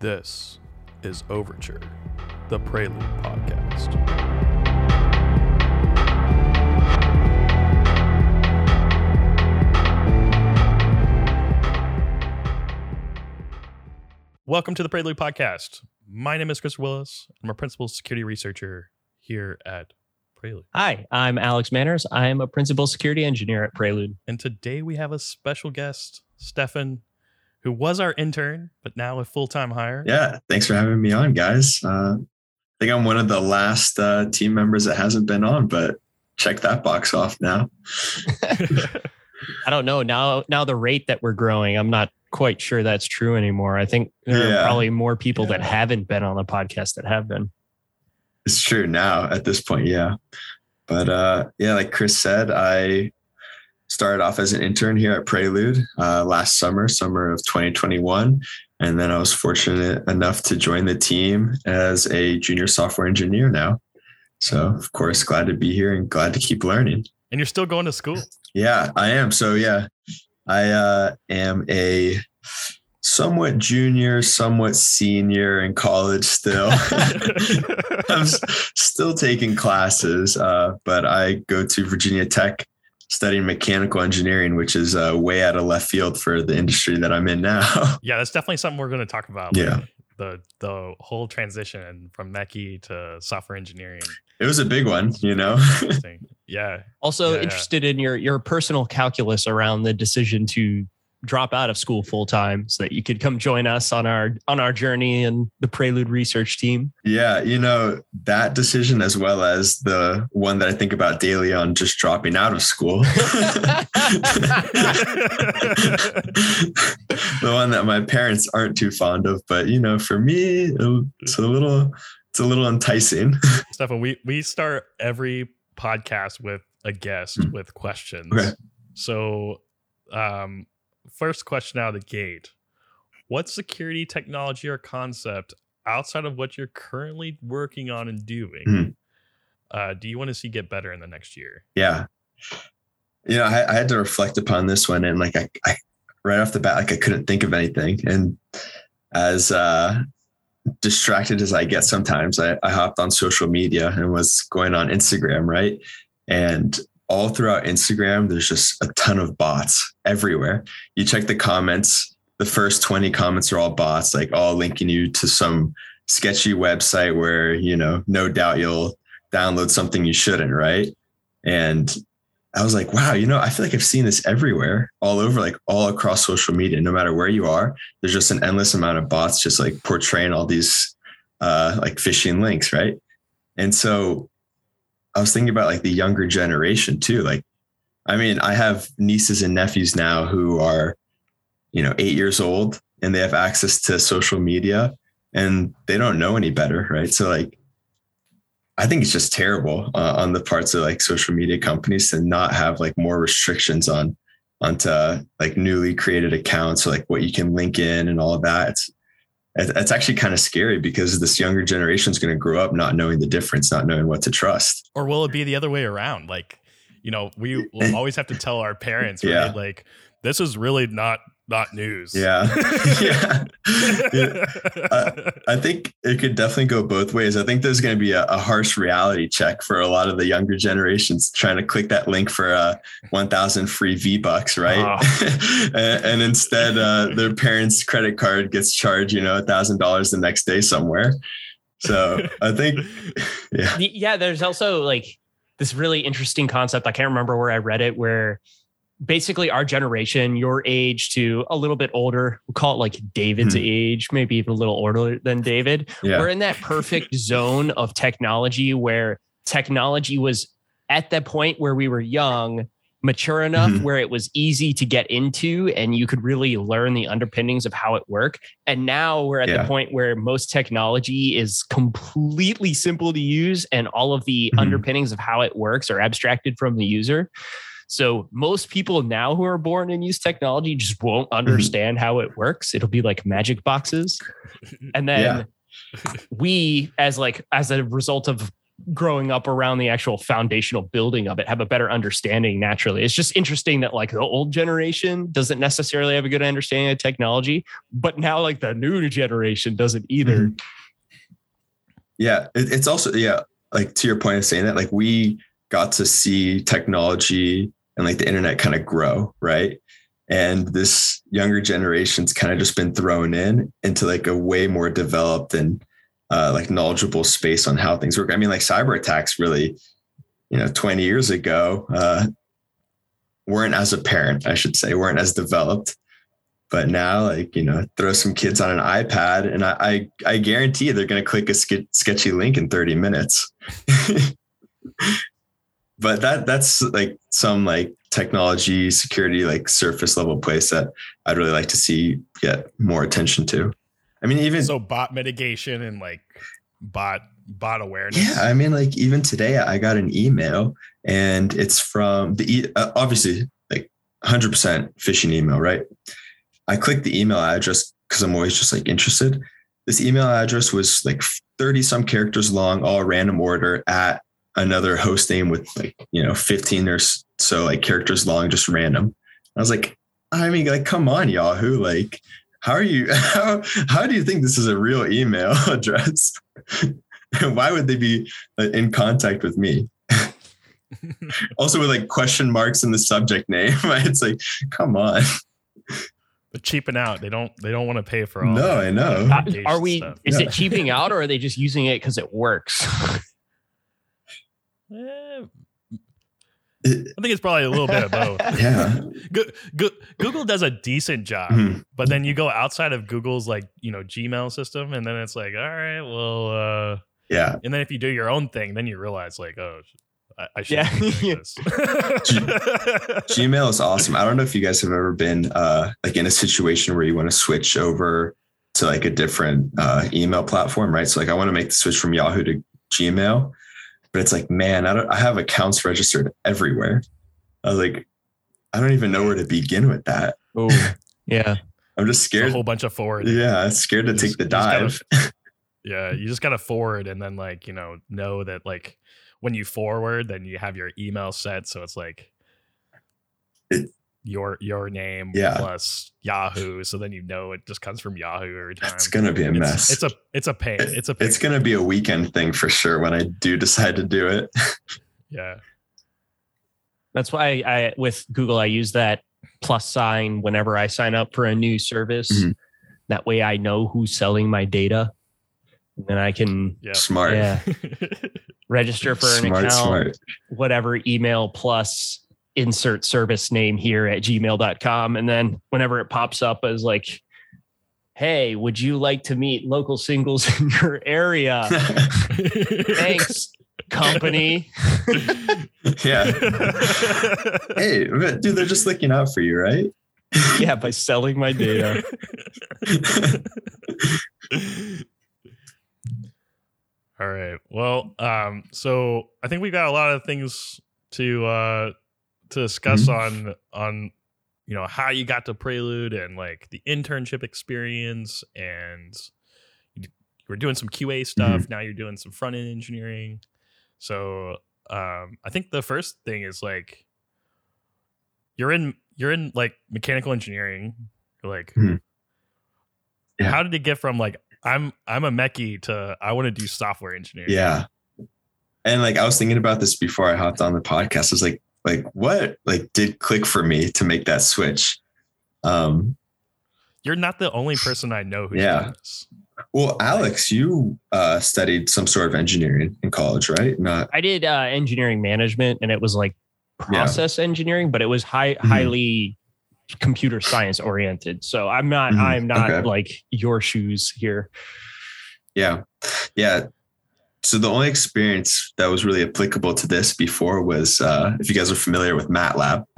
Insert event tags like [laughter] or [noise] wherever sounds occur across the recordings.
This is Overture, the Prelude podcast. Welcome to the Prelude podcast. My name is Kris Willis. I'm a principal security researcher here at Prelude. Hi, I'm Alex Manners. I'm a principal security engineer at Prelude. And today we have a special guest, Stephan, who was our intern, but now a full time hire. Yeah, thanks for having me on, guys. Uh, I think I'm one of the last uh, team members that hasn't been on, but check that box off now. [laughs] I don't know now. Now the rate that we're growing, I'm not quite sure that's true anymore. I think there Yeah. are probably more people that haven't been on the podcast that have been. It's true now at this point, yeah. But uh, yeah, like Kris said, I started off as an intern here at Prelude uh, last summer, summer of 2021. And then I was fortunate enough to join the team as a junior software engineer now. So, of course, glad to be here and glad to keep learning. And you're still going to school. Yeah, I am. So yeah, I uh, am a somewhat junior, somewhat senior in college still. [laughs] [laughs] I'm still taking classes, uh, but I go to Virginia Tech studying mechanical engineering, which is uh, way out of left field for the industry that I'm in now. [laughs] yeah, that's definitely something we're going to talk about. Yeah. like, the the whole transition from mechie to software engineering. it was a big one, you know. [laughs] Yeah. Also Yeah, yeah. interested in your your personal calculus around the decision to drop out of school full time so that you could come join us on our on our journey and the Prelude research team. Yeah, you know, that decision as well as the one that I think about daily on just dropping out of school. [laughs] the one that my parents aren't too fond of, but you know, for me, it's a little it's a little enticing. [laughs] Stephan, we we start every podcast with a guest Mhm. with questions. Okay. So, um, first question out of the gate: What security technology or concept outside of what you're currently working on and doing Mhm. uh, do you want to see get better in the next year? Yeah. You know, I, I had to reflect upon this one and like I, I right off the bat, like I couldn't think of anything. And as uh distracted as I get sometimes, I, I hopped on social media and was going on Instagram, right? And all throughout Instagram, there's just a ton of bots everywhere. You check the comments, the first 20 comments are all bots, like all linking you to some sketchy website where, you know, no doubt you'll download something you shouldn't, right? And I was like, wow, you know, I feel like I've seen this everywhere, all over, like all across social media, no matter where you are. There's just an endless amount of bots just like portraying all these uh, like phishing links, right? And so I was thinking about like the younger generation too. Like, I mean, I have nieces and nephews now who are, you know, eight years old and they have access to social media and they don't know any better, right? So, like, I think it's just terrible uh, on the parts of like social media companies to not have like more restrictions on onto like newly created accounts or like what you can link in and all of that. It's it's actually kind of scary because this younger generation is going to grow up not knowing the difference, not knowing what to trust. Or will it be the other way around? Like, you know, we will [laughs] always have to tell our parents, right? Yeah. Like, this is really not not news. Yeah, [laughs] [laughs] yeah. Yeah. Uh, I think it could definitely go both ways. I think there's going to be a, a harsh reality check for a lot of the younger generations trying to click that link for uh, 1,000 free V bucks, right? [laughs] and, and instead, uh, their parents' credit card gets charged, you know, a thousand dollars the next day somewhere. So I think, yeah, yeah there's also like this really interesting concept i can't remember where i read it where basically our generation your age to a little bit older we'll call it like david's Hmm. age maybe even a little older than david yeah, we're in that perfect zone of technology where technology was at the point where we were young mature enough Mhm. where it was easy to get into and you could really learn the underpinnings of how it worked and now we're at Yeah. the point where most technology is completely simple to use and all of the Mhm. underpinnings of how it works are abstracted from the user so most people now who are born and use technology just won't Mm-hmm. understand how it works it'll be like magic boxes [laughs] and then Yeah. we as like as a result of growing up around the actual foundational building of it have a better understanding naturally. It's just interesting that like the old generation doesn't necessarily have a good understanding of technology, but now like the new generation doesn't either. Mhm. Yeah, it, it's also yeah, like to your point of saying that, like we got to see technology and like the internet kind of grow, right? And this younger generation's kind of just been thrown in into like a way more developed and uh, like knowledgeable space on how things work. I mean, like cyber attacks really, you know, 20 years ago, uh, weren't as apparent, I should say, weren't as developed. But now, like, you know, throw some kids on an iPad and I, I, I guarantee they're going to click a ske- sketchy link in 30 minutes. [laughs] but that that's like some like technology security like surface level place that I'd really like to see get more attention to. I mean, even so bot mitigation and like bot bot awareness. yeah, I mean, like even today I got an email and it's from the e- uh, obviously like 100% phishing email, right? I clicked the email address because I'm always just like interested. This email address was like 30 some characters long, all random order at another host name with like, you know, 15 or so like characters long, just random. I was like, I mean, like, come on, Yahoo. Like, how are you? [laughs] How, how do you think this is a real email [laughs] address? [laughs] Why would they be uh, in contact with me? also with like question marks in the subject name. It's like, come on. They're cheaping out. They don't they don't want to pay for all No, I know. Are we? stuff. Is Yeah. it cheaping out, or are they just using it because it works? Eh, I think it's probably a little bit of both. [laughs] yeah. Go- Go- Google does a decent job, Mhm. but then you go outside of Google's like you know Gmail system, and then it's like, all right, well, uh, Yeah. and then if you do your own thing, then you realize like, oh, I, I should Yeah. be doing. [laughs] [laughs] Gmail is awesome. I don't know if you guys have ever been uh, like in a situation where you want to switch over to like a different uh, email platform, right? So like I want to make the switch from Yahoo to Gmail, but it's like, man, I don't I have accounts registered everywhere. I was like, I don't even know where to begin with that. Oh, [laughs] yeah. I'm just It's a whole bunch of forward. Yeah, scared to You take just- the you just gotta- dive. [laughs] Yeah, you just gotta forward and then like you know know that like when you forward, then you have your email set, so it's like It- your your name Yeah. plus Yahoo. So then you know it just comes from Yahoo every time. It's gonna be a It's- mess. It's, a it's a pain. It's a pain. It's gonna be a weekend thing for sure when I do decide to do it. [laughs] yeah. That's why I with Google I use that plus sign whenever I sign up for a new service. Mhm. That way I know who's selling my data. And then I can Yeah. Smart. yeah, [laughs] register for an smart, account, smart. whatever email plus insert service name here at gmail.com. And then whenever it pops up as like, hey, would you like to meet local singles in your area? [laughs] Thanks, company. [laughs] yeah. [laughs] Hey, but dude, they're just looking out for you, right? Yeah, by selling my data. All right. Well, um, so I think we got a lot of things to uh to discuss on on you know how you got to Prelude and like the internship experience and you were doing some QA stuff. Now you're doing some front end engineering. So um I think the first thing is like you're in you're in like mechanical engineering. Like Mhm. Yeah. how did it get from like I'm I'm a mechie to I want to do software engineering? Yeah. And like I was thinking about this before I hopped on the podcast. I was like, like what like did click for me to make that switch? Um You're not the only [sighs] person I know who's Yeah. done this. well, Alex, you uh studied some sort of engineering in college, right? Not I did uh, engineering management and it was like process engineering, but it was high, Mhm. highly computer science oriented. So I'm not, Mhm. I'm not Okay. like your shoes here. yeah. Yeah. So the only experience that was really applicable to this before was uh if you guys are familiar with MATLAB. [laughs]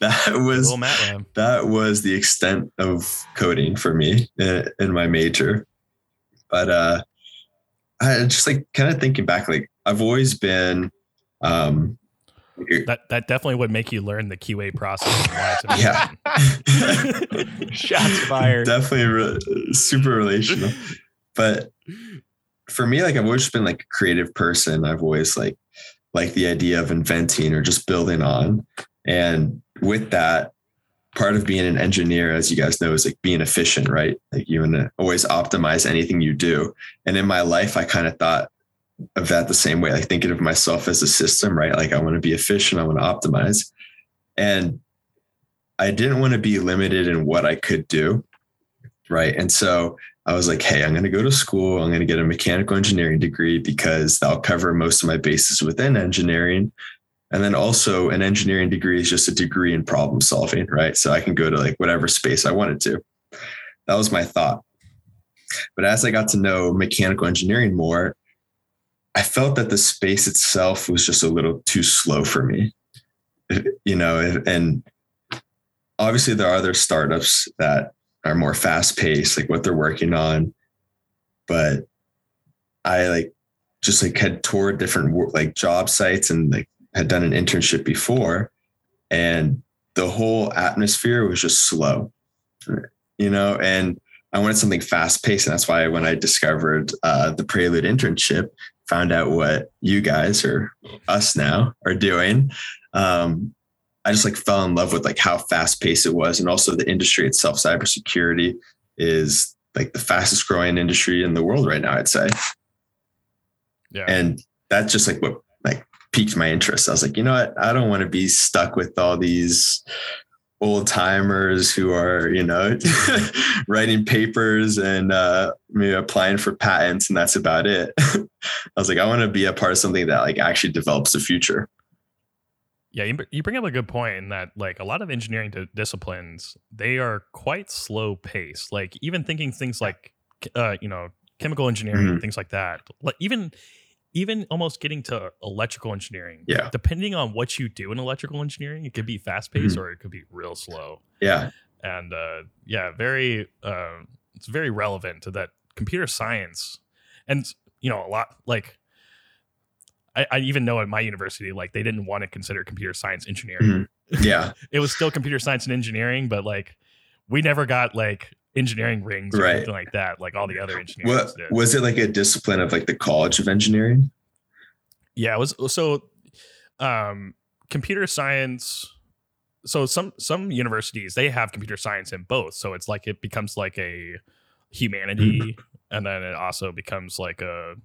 that was MATLAB. that was the extent of coding for me in, in my major. But uh, I just like kind of thinking back, like I've always been, um, That that definitely would make you learn the QA process. and why it's [laughs] Yeah. [laughs] Shots fired. definitely re- super relational. But for me, like I've always been like a creative person. I've always like like the idea of inventing or just building on. And with that, part of being an engineer, as you guys know, is like being efficient, right? Like you want to always optimize anything you do. And in my life, I kind of thought of that the same way, like thinking of myself as a system, right? Like I want to be efficient, I want to optimize. And I didn't want to be limited in what I could do. Right. And so I was like, hey, I'm going to go to school. I'm going to get a mechanical engineering degree because that'll cover most of my bases within engineering. And then also, an engineering degree is just a degree in problem solving, right? So I can go to like whatever space I wanted to. That was my thought. But as I got to know mechanical engineering more, I felt that the space itself was just a little too slow for me. You know, and obviously there are other startups that are more fast paced, like what they're working on. But I like just like had toured different like job sites and like had done an internship before, and the whole atmosphere was just slow, you know. And I wanted something fast paced, and that's why when I discovered uh, the Prelude internship, found out what you guys or us now are doing. Um, I just like fell in love with like how fast paced it was, and also the industry itself. Cybersecurity is like the fastest growing industry in the world right now. I'd say. Yeah. And that's just like what like piqued my interest. I was like, you know what? I don't want to be stuck with all these old timers who are, you know, [laughs] writing papers and uh, maybe applying for patents, and that's about it. [laughs] I was like, I want to be a part of something that like actually develops the future. Yeah, you, bring up a good point in that like a lot of engineering disciplines, they are quite slow paced. Like even thinking things like, uh, you know, chemical engineering, mm-hmm. things like that. Like even even almost getting to electrical engineering. Yeah. Depending on what you do in electrical engineering, it could be fast paced mm-hmm. or it could be real slow. Yeah. And uh, yeah, very, uh, it's very relevant to that computer science. And, you know, a lot like, I, I even know at my university, like they didn't want to consider computer science engineering. Mm-hmm. Yeah. [laughs] it was still computer science and engineering, but like we never got like engineering rings or right. anything like that, like all the other engineers what, did. Was it like a discipline of like the College of Engineering? Yeah, it was so um computer science so some some universities they have computer science in both. So it's like it becomes like a humanity mm-hmm. and then it also becomes like a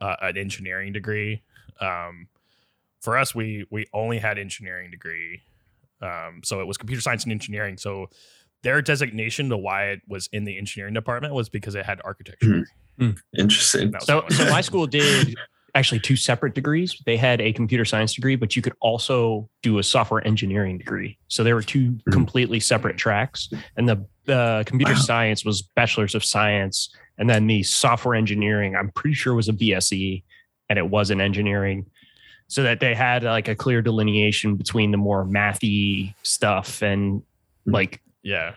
uh, an engineering degree. Um for us we we only had engineering degree. Um so it was computer science and engineering. So their designation to why it was in the engineering department was because it had architecture. Mm. Interesting. So, so my school did actually two separate degrees. They had a computer science degree, but you could also do a software engineering degree. So there were two mm. completely separate tracks. And the uh, computer wow. science was bachelor's of science, and then the software engineering, I'm pretty sure was a BSE, and it was an engineering. So that they had like a clear delineation between the more mathy stuff and hmm. like yeah.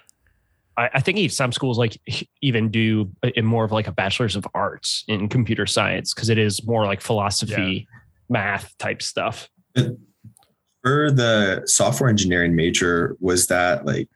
I, I think some schools like even do in more of like a bachelor's of arts in computer science because it is more like philosophy, yeah. math type stuff. For the software engineering major, was that like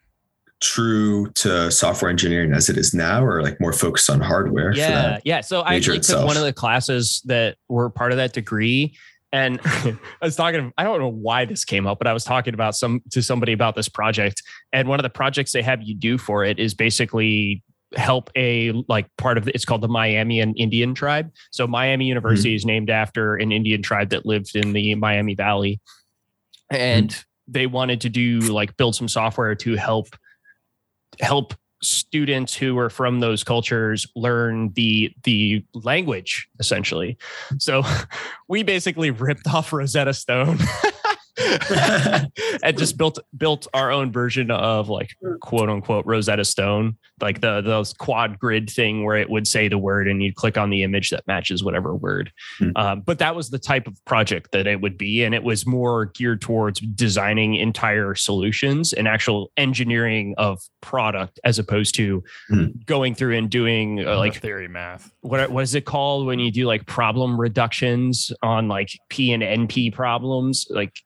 true to software engineering as it is now or like more focused on hardware yeah yeah so i actually itself? took one of the classes that were part of that degree and [laughs] I was talking, I don't know why this came up, but I was talking about some to somebody about this project. And one of the projects they have you do for it is basically help a like part of the, it's called the Miami and Indian tribe. So Miami University mm-hmm. is named after an Indian tribe that lived in the Miami Valley. And mm-hmm. they wanted to do like build some software to help help students who are from those cultures learn the the language essentially. So [laughs] we basically ripped off rosetta stone [laughs] [laughs] and just built built our own version of like quote unquote Rosetta Stone, like the those quad grid thing where it would say the word and you'd click on the image that matches whatever word. Mm-hmm. Um, but that was the type of project that it would be, and it was more geared towards designing entire solutions and actual engineering of product as opposed to mm-hmm. going through and doing uh, like theory math. What what is it called when you do like problem reductions on like P and NP problems, like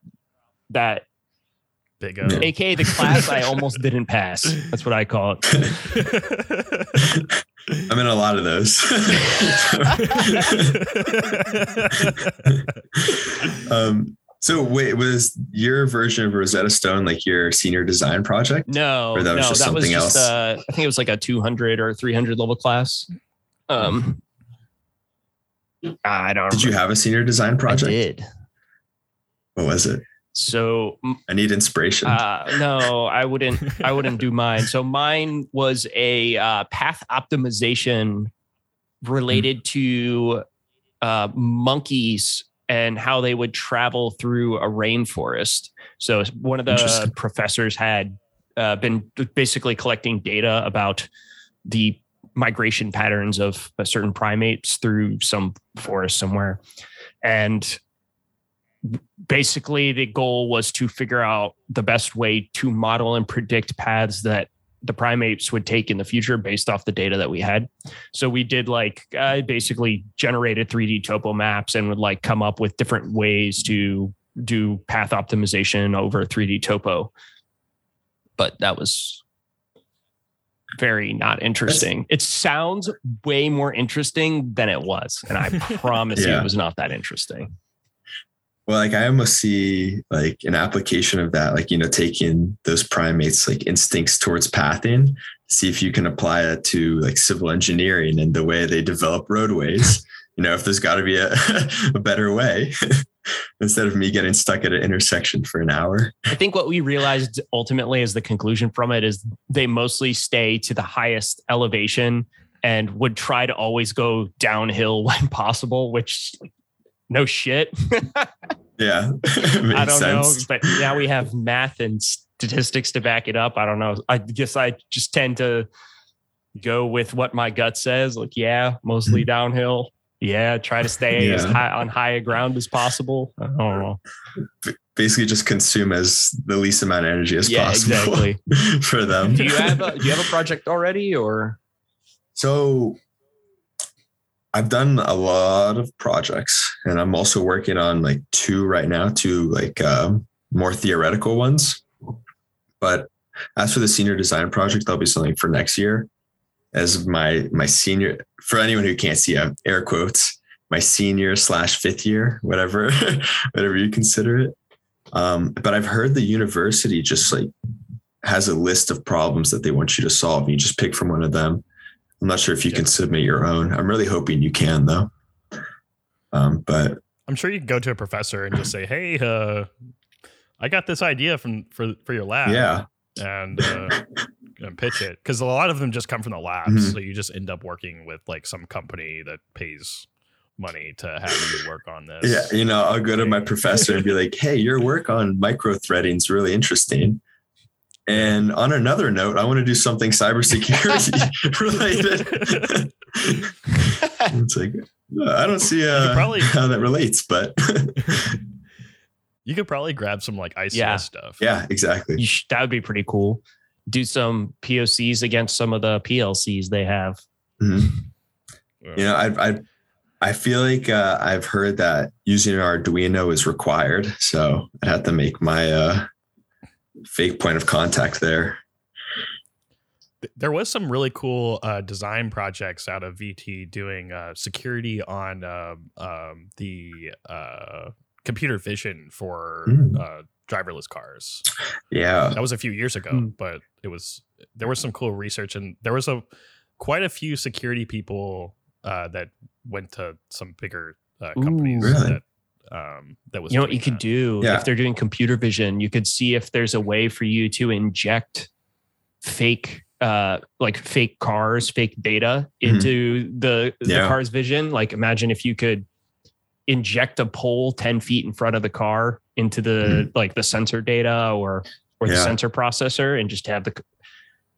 that Big O. AKA the class I [laughs] almost didn't pass. That's what I call it. [laughs] I'm in a lot of those. [laughs] um, so wait, was your version of Rosetta Stone like your senior design project? No, Or that was no, just that was something just else? uh, I think it was like a 200 or 300 level class. Um, I don't. Did you have a senior design remember. I project? did. What was it? So I need inspiration. Uh, no, I wouldn't. I wouldn't do mine. So mine was a uh, path optimization related to uh, monkeys and how they would travel through a rainforest. So one of the professors had uh, been basically collecting data about the migration patterns of certain primates through some forest somewhere, and basically the goal was to figure out the best way to model and predict paths that the primates would take in the future based off the data that we had. So we did like I basically generated 3D topo maps and would like come up with different ways to do path optimization over 3D topo. But that was very not interesting. it sounds way more interesting than it was. And I [laughs] promise you it was not that interesting. Well, like I almost see like an application of that, like, you know, taking those primates like instincts towards pathing, see if you can apply it to like civil engineering and the way they develop roadways. [laughs] you know, if there's got to be a, [laughs] a better way [laughs] instead of me getting stuck at an intersection for an hour. I think what we realized ultimately as the conclusion from it is they mostly stay to the highest elevation and would try to always go downhill when possible, which no shit. Yeah. [laughs] I don't sense. know, but now we have math and statistics to back it up. I don't know. I guess I just tend to go with what my gut says. Like, yeah, mostly hmm. downhill. Yeah, try to stay as high on high ground as possible. I don't know. Basically just consume as the least amount of energy as Yeah, possible [laughs] exactly. for them. Do you have a do you have a [laughs] project already or So I've done a lot of projects and I'm also working on like two right now, two like um, more theoretical ones. But as for the senior design project, that'll be something for next year. As my my senior for anyone who can't see, I have air quotes, my senior slash fifth year, whatever, [laughs] whatever you consider it. Um, but I've heard the university just like has a list of problems that they want you to solve. You just pick from one of them. I'm not sure if you can submit your own. I'm really hoping you can though. Um, but I'm sure you can go to a professor and just say, "Hey, uh, I got this idea from for for your lab." yeah, and, uh, [laughs] and pitch it because a lot of them just come from the labs. Mhm. So you just end up working with like some company that pays money to have you work on this. yeah, you know, I'll go to my professor and be like, "Hey, your work on micro threading is really interesting." And on another note, I want to do something cybersecurity [laughs] related. [laughs] it's like I don't see uh, probably- how that relates, but you could probably grab some like ICS Yeah. stuff. yeah, exactly. you sh- that would be pretty cool. Do some POCs against some of the PLCs they have. Mhm. Yeah. You know, I I I feel like uh, I've heard that using an Arduino is required, so I'd have to make my uh, fake point of contact there. There was some really cool uh, design projects out of VT doing uh, security on um um, the uh, computer vision for Mm. uh, driverless cars. Yeah, That was a few years ago, Hmm. but it was there was some cool research and there was a quite a few security people uh, that went to some bigger uh, companies Ooh. Really? that um, that was You know what doing you could do Yeah. if they're doing computer vision? You could see if there's a way for you to inject fake, uh, like fake cars, fake data Mhm. into the the Yeah. car's vision. Like imagine if you could inject a pole ten feet in front of the car into the like the sensor data or or the Yeah. sensor processor, and just have the.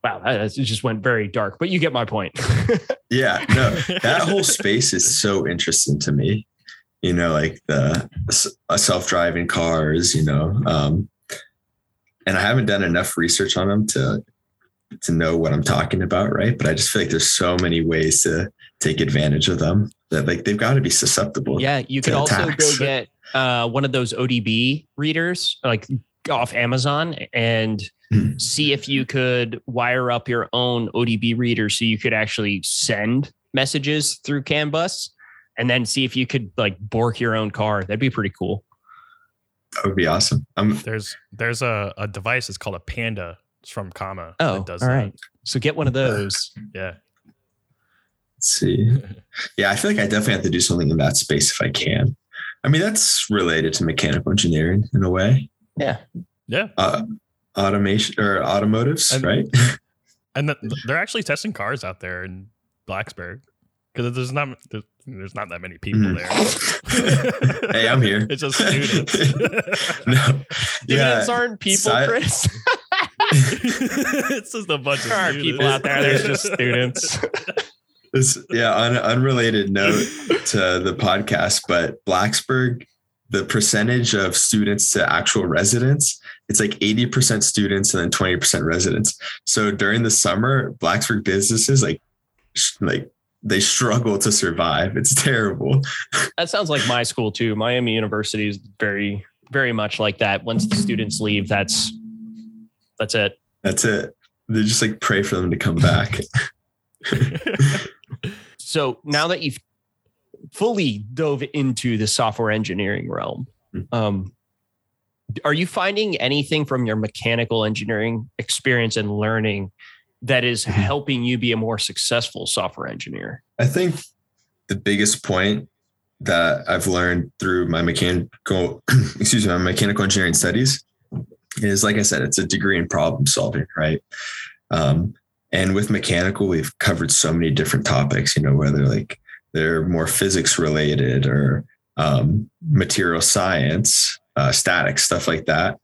Wow, that that just went very dark, but you get my point. [laughs] yeah. No, that whole space is so interesting to me. You know, like the uh, self-driving cars. You know, um, and I haven't done enough research on them to to know what I'm talking about, right? But I just feel like there's so many ways to take advantage of them that like they've got to be susceptible. Yeah, you could also go [laughs] get uh, one of those ODB readers, like off Amazon, and Hmm. see if you could wire up your own ODB reader so you could actually send messages through CAN bus and then see if you could like bork your own car. That'd be pretty cool. That would be awesome. I'm There's there's a, a device. It's called a Panda. It's from comma. Oh, that does all that. So get one of those. Yeah. let's see. [laughs] Yeah, I feel like I definitely have to do something in that space if I can. I mean, that's related to mechanical engineering in a way. Yeah. Yeah. Uh, automation or automotives, And- right? And th- they're actually testing cars out there in Blacksburg because there's not there's, there's not that many people Mhm. there. [laughs] hey, I'm here. [laughs] It's just students. [laughs] no. Students aren't people, si- Kris. it's just a bunch of are students. people out there. There's just students. This, yeah, on an unrelated note to the podcast, but Blacksburg, the percentage of students to actual residents, it's like 80% students and then 20% residents. So during the summer, Blacksburg businesses like like they struggle to survive. It's terrible. That sounds like my school too. Miami University is very, very much like that. Once the students leave, that's that's it. That's it. They just like pray for them to come back. [laughs] So now that you've fully dove into the software engineering realm, Mhm. um, are you finding anything from your mechanical engineering experience and learning that is Mhm. helping you be a more successful software engineer? I think the biggest point that I've learned through my mechanical, [clears throat] excuse me, my mechanical engineering studies is like I said, it's a degree in problem solving, right? Um, and with mechanical, we've covered so many different topics, you know, whether like they're more physics related or um, material science, uh, statics, stuff like that.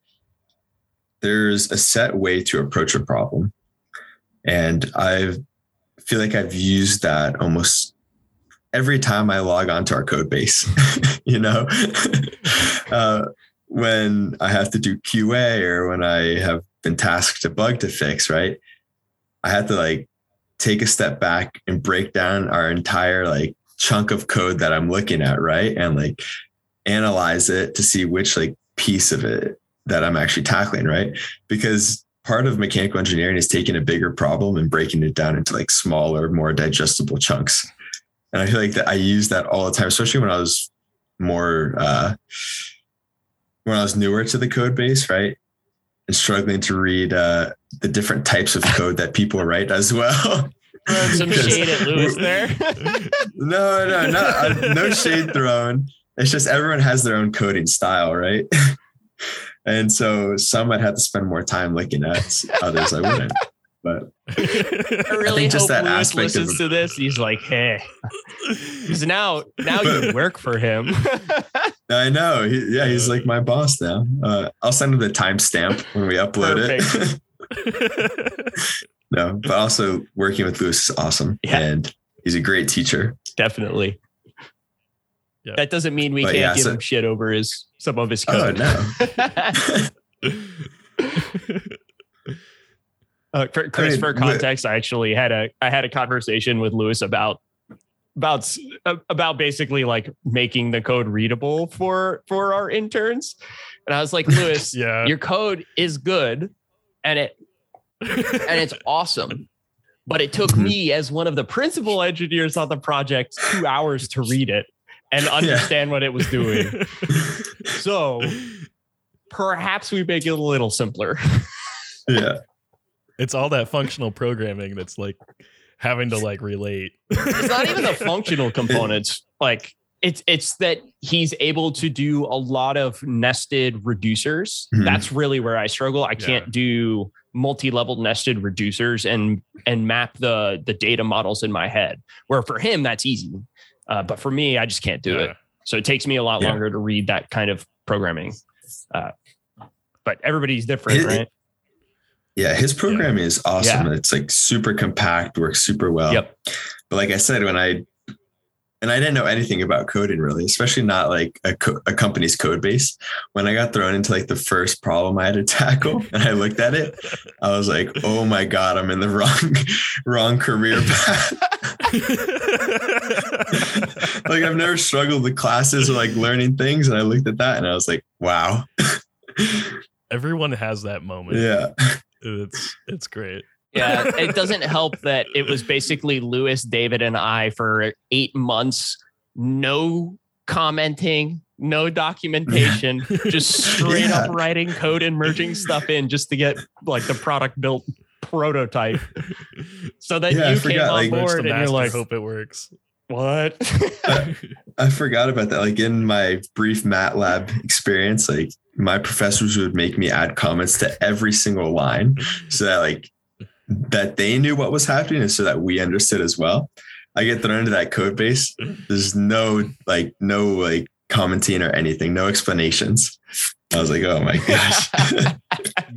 There's a set way to approach a problem. And I feel like I've used that almost every time I log onto our code base, [laughs] you know, [laughs] uh, when I have to do QA or when I have been tasked a bug to fix, right? I had to like take a step back and break down our entire like chunk of code that I'm looking at, right? And like analyze it to see which like piece of it that I'm actually tackling, right? Because part of mechanical engineering is taking a bigger problem and breaking it down into like smaller, more digestible chunks. And I feel like that I use that all the time, especially when I was more uh when I was newer to the code base, right? And struggling to read uh the different types of code that people write as well. [laughs] Some shade at Lewis there. [laughs] no, no, not uh, no shade thrown. It's just everyone has their own coding style, right? [laughs] and so some I'd have to spend more time looking at, others I wouldn't. But [laughs] I really think just hope that Lewis aspect of- listens to this. He's like, hey, because now now you [laughs] work for him. [laughs] I know, he, yeah, he's like my boss now. Uh, I'll send him the timestamp when we upload it. no, but also working with Lewis is awesome, Yeah. and he's a great teacher. Definitely. Yeah. That doesn't mean we But can't yeah, give so- him shit over his some of his Oh code. no, [laughs] Uh, for, Kris, mean, for wi- context, I actually had a I had a conversation with Lewis about about about basically like making the code readable for for our interns, and I was like, [laughs] Lewis, yeah. your code is good, and it and it's [laughs] awesome. But it took Mhm. me as one of the principal engineers on the project two hours to read it and understand what it was doing. [laughs] So perhaps we make it a little simpler. [laughs] yeah, it's all that functional programming that's like having to like relate. It's not even the [laughs] functional components. Like it's it's that he's able to do a lot of nested reducers. Mhm. That's really where I struggle. I Yeah. can't do multi-level nested reducers and and map the the data models in my head. Where for him that's easy, uh, but for me I just can't do it. So it takes me a lot Yeah. longer to read that kind of programming. Uh, but everybody's different, It- right? yeah. His programming is awesome. Yeah. It's like super compact, works super well. Yep. But like I said, when I and I didn't know anything about coding really, especially not like a, co- a company's code base. When I got thrown into like the first problem I had to tackle, [laughs] and I looked at it, I was like, "Oh my god, I'm in the wrong, [laughs] wrong career path." [laughs] like I've never struggled with classes or like learning things, and I looked at that and I was like, "Wow, [laughs] Everyone has that moment. yeah." It's it's great. Yeah, [laughs] it doesn't help that it was basically Lewis, David, and I for eight months. No commenting, no documentation, [laughs] just straight Yeah. up writing code and merging stuff in just to get like the product built prototype. So that Yeah, I you came forgot, on like, board and you're like, hope it works. What? [laughs] I forgot about that. Like in my brief MATLAB experience, like my professors would make me add comments to every single line so that like that they knew what was happening and so that we understood as well. I get thrown into that code base. There's no like no like commenting or anything, no explanations. I was like, oh my gosh.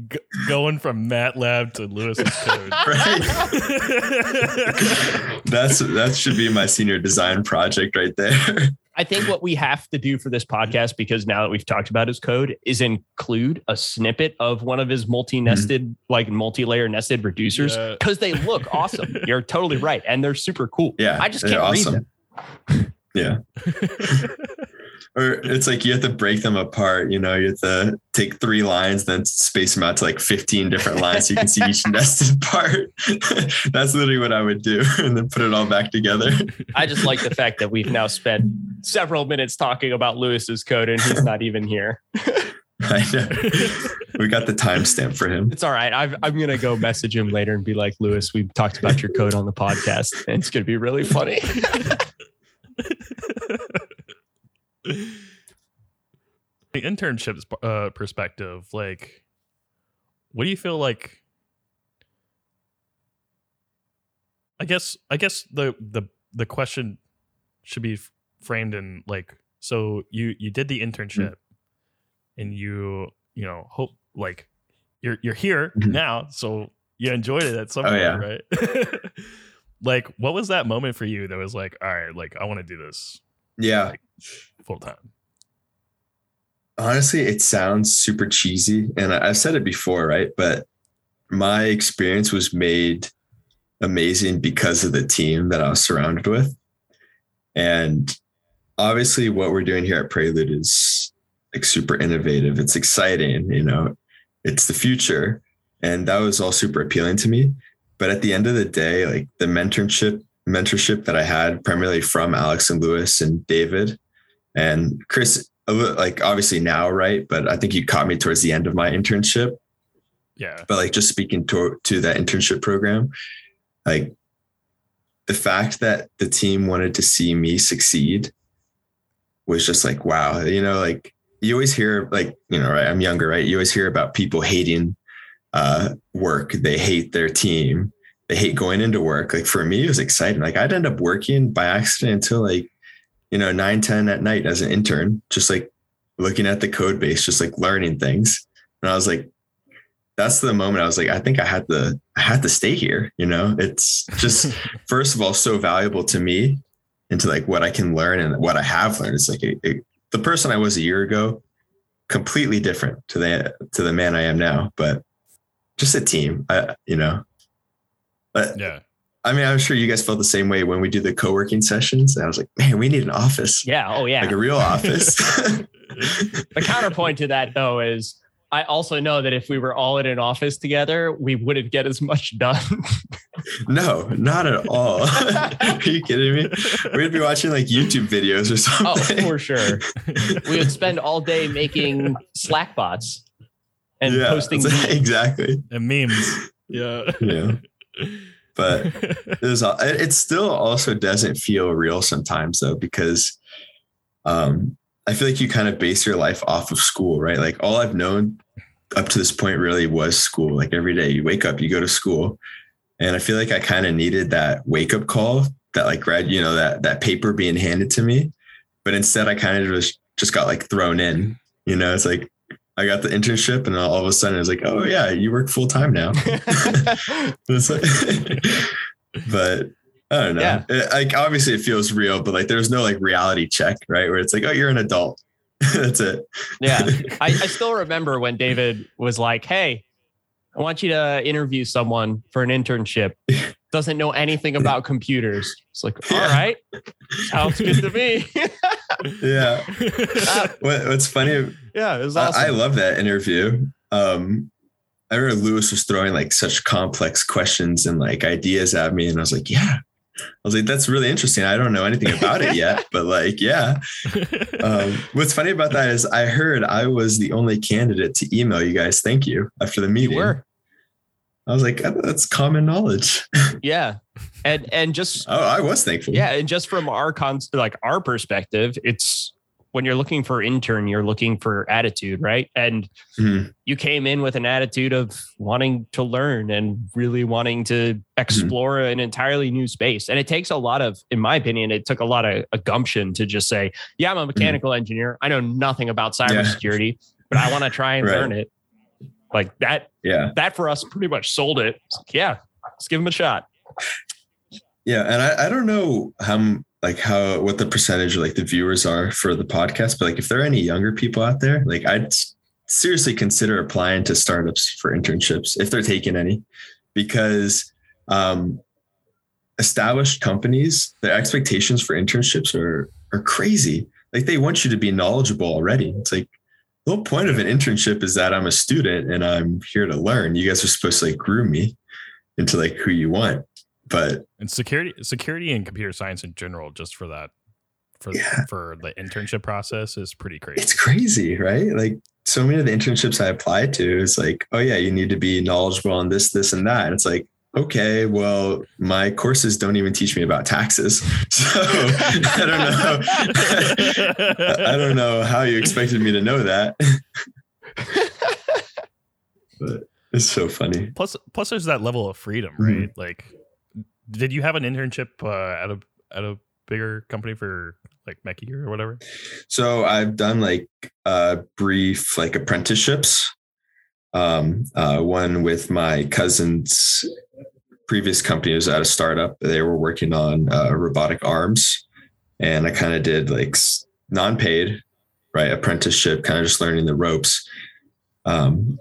G- going from MATLAB to Lewis's code. [laughs] That's that should be my senior design project right there. I think what we have to do for this podcast, because now that we've talked about his code, is include a snippet of one of his multi-nested, mm-hmm. like multi-layer nested reducers, Yeah. because they look awesome. [laughs] You're totally right, and they're super cool. Yeah, I just can't read them. Yeah. [laughs] Or it's like you have to break them apart. You know, you have to take three lines, then space them out to like 15 different lines so you can see each [laughs] nested part. [laughs] That's literally what I would do [laughs] and then put it all back together. I just like the fact that we've now spent several minutes talking about Lewis's code, and he's not even here. I know. We got the timestamp for him. It's all right. I've, I'm gonna go message him later and be like, Lewis, we talked about your code on the podcast, and it's gonna be really funny. [laughs] the internships uh, perspective, like, what do you feel like? I guess I guess the the the question should be f- framed in like so you you did the internship and you you know hope like you're you're here Mhm. now so you enjoyed it at some Oh, point yeah. right [laughs] like what was that moment for you that was like all right like I want to do this Yeah. Full time Honestly, it sounds super cheesy. And I've said it before, right? But my experience was made amazing because of the team that I was surrounded with. And obviously, what we're doing here at Prelude is like super innovative. It's exciting, you know, it's the future. And that was all super appealing to me. But at the end of the day, like the mentorship, mentorship that I had primarily from Alex and Lewis and David and Kris, like obviously now, right? But I think you caught me towards the end of my internship. Yeah. But like just speaking to to that internship program like the fact that the team wanted to see me succeed was just like wow you know like you always hear like you know right i'm younger right? You always hear about people hating uh work. They hate their team. They hate going into work. Like for me it was exciting. Like i'd end up working by accident until like you know 9 10 at night as an intern just like looking at the code base just like learning things and i was like that's the moment I was like, I think I had to, I had to stay here. You know, it's just [laughs] first of all so valuable to me, into like what I can learn and what I have learned. It's like a, a- the person I was a year ago, completely different to the to the man I am now. But just a team, I, you know. But yeah I mean, I'm sure you guys felt the same way when we do the co-working sessions. And I was like, man, we need an office, Yeah. Oh, yeah. like a real office. [laughs] The counterpoint to that, though, is I also know that if we were all in an office together, we wouldn't get as much done. [laughs] no, not at all. [laughs] Are you kidding me? We'd be watching like YouTube videos or something. oh, for sure. We would spend all day making Slack bots and yeah, posting. exactly. and memes yeah Yeah, but [laughs] it was. It it still also doesn't feel real sometimes though because, um, I feel like you kind of base your life off of school, right? Like all I've known up to this point really was school. Like every day you wake up, you go to school, and I feel like I kind of needed that wake up call, that like grad, you know, that that paper being handed to me, but instead I kind of just just got like thrown in. You know, it's like I got the internship, and all of a sudden it's like, oh yeah, you work full time now. [laughs] But I don't know. Yeah. It- like obviously it feels real, but like there's no like reality check, right? Where it's like, oh, you're an adult. [laughs] That's it. yeah. [laughs] I, I still remember when David was like, Hey, I want you to interview someone for an internship. Doesn't know anything about computers. It's like, all Yeah. right, sounds good to me. [laughs] Yeah. [laughs] What, what's funny, yeah, it was I- awesome. I, love that interview. Um, I remember Lewis was throwing like such complex questions and like ideas at me, and I was like, yeah. I was like, that's really interesting. I don't know anything about it yet, but like, yeah. [laughs] Um, what's funny about that is I heard I was the only candidate to email you guys. Thank you after the meeting. You were. I was like, oh, that's common knowledge. [laughs] Yeah. And and just [laughs] oh, I was thankful. yeah, and just from our con like our perspective, it's when you're looking for intern, you're looking for attitude, right? And Mhm. you came in with an attitude of wanting to learn and really wanting to explore an entirely new space. And it takes a lot of, in my opinion, it took a lot of a gumption to just say, yeah, I'm a mechanical engineer. I know nothing about Yeah. cybersecurity, but I want to try and [laughs] Right. learn it. Like that, Yeah. that for us pretty much sold it. Like, yeah, let's give him a shot. Yeah. And I, I don't know how, like, how, what the percentage of like the viewers are for the podcast, but like, if there are any younger people out there, like, I'd seriously consider applying to startups for internships if they're taking any, because, um, established companies, their expectations for internships are, are crazy. Like, they want you to be knowledgeable already. It's like, the whole point of an internship is that I'm a student and I'm here to learn. You guys are supposed to like groom me into like who you want. But and security, security, and computer science in general, just for that, for Yeah. for the internship process, is pretty crazy. it's crazy, right? Like so many of the internships I applied to is like, oh yeah, you need to be knowledgeable on this, this, and that. And it's like, okay, well, my courses don't even teach me about taxes. [laughs] So I don't know. I don't know how you expected me to know that. but it's so funny. plus, plus, there's that level of freedom, Mhm. right? Like, did you have an internship uh, at a at a bigger company for like MechE or whatever? So I've done like uh brief like apprenticeships. Um uh one with my cousin's previous company was at a startup. They were working on uh, robotic arms and I kind of did like non-paid, right? Apprenticeship, kind of just learning the ropes. Um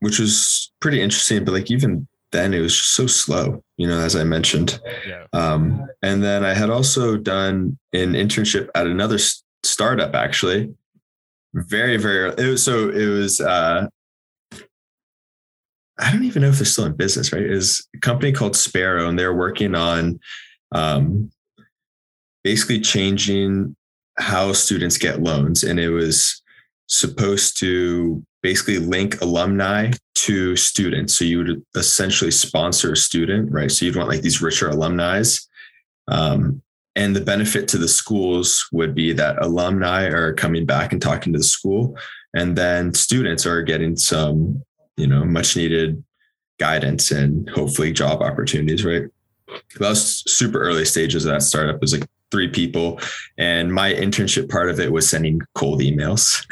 which was pretty interesting, but like even then it was just so slow, you know, as I mentioned. Yeah. Um, and then I had also done an internship at another s- startup, actually. Very, very. It was so. It was. Uh, I don't even know if they're still in business. Right? Was a company called Sparrow, and they're working on um, basically changing how students get loans, and it was supposed to basically link alumni to students. So you would essentially sponsor a student, right? So you'd want like these richer alumni. Um, and the benefit to the schools would be that alumni are coming back and talking to the school, and then students are getting some, you know, much needed guidance and hopefully job opportunities, right? That was super early stages of that startup. It was like three people, and my internship part of it was sending cold emails.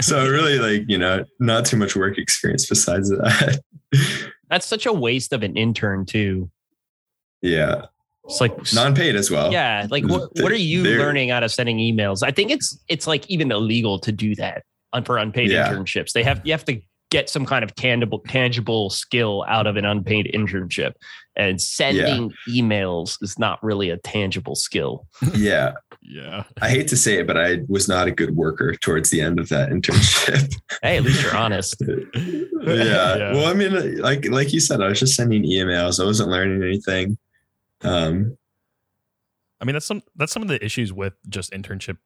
[laughs] so really, like you know, not too much work experience besides that. [laughs] That's such a waste of an intern too. yeah, It's like non-paid as well. yeah, like what what are you They're- learning out of sending emails? I think it's it's like even illegal to do that on for unpaid Yeah. internships. They have you have to get some kind of tangible tangible skill out of an unpaid internship. And sending emails is not really a tangible skill. [laughs] yeah. Yeah. I hate to say it, but I was not a good worker towards the end of that internship. [laughs] Hey, at least you're honest. [laughs] yeah. Yeah. Well, I mean, like like you said, I was just sending emails. I wasn't learning anything. Um, I mean, that's some that's some of the issues with just internship,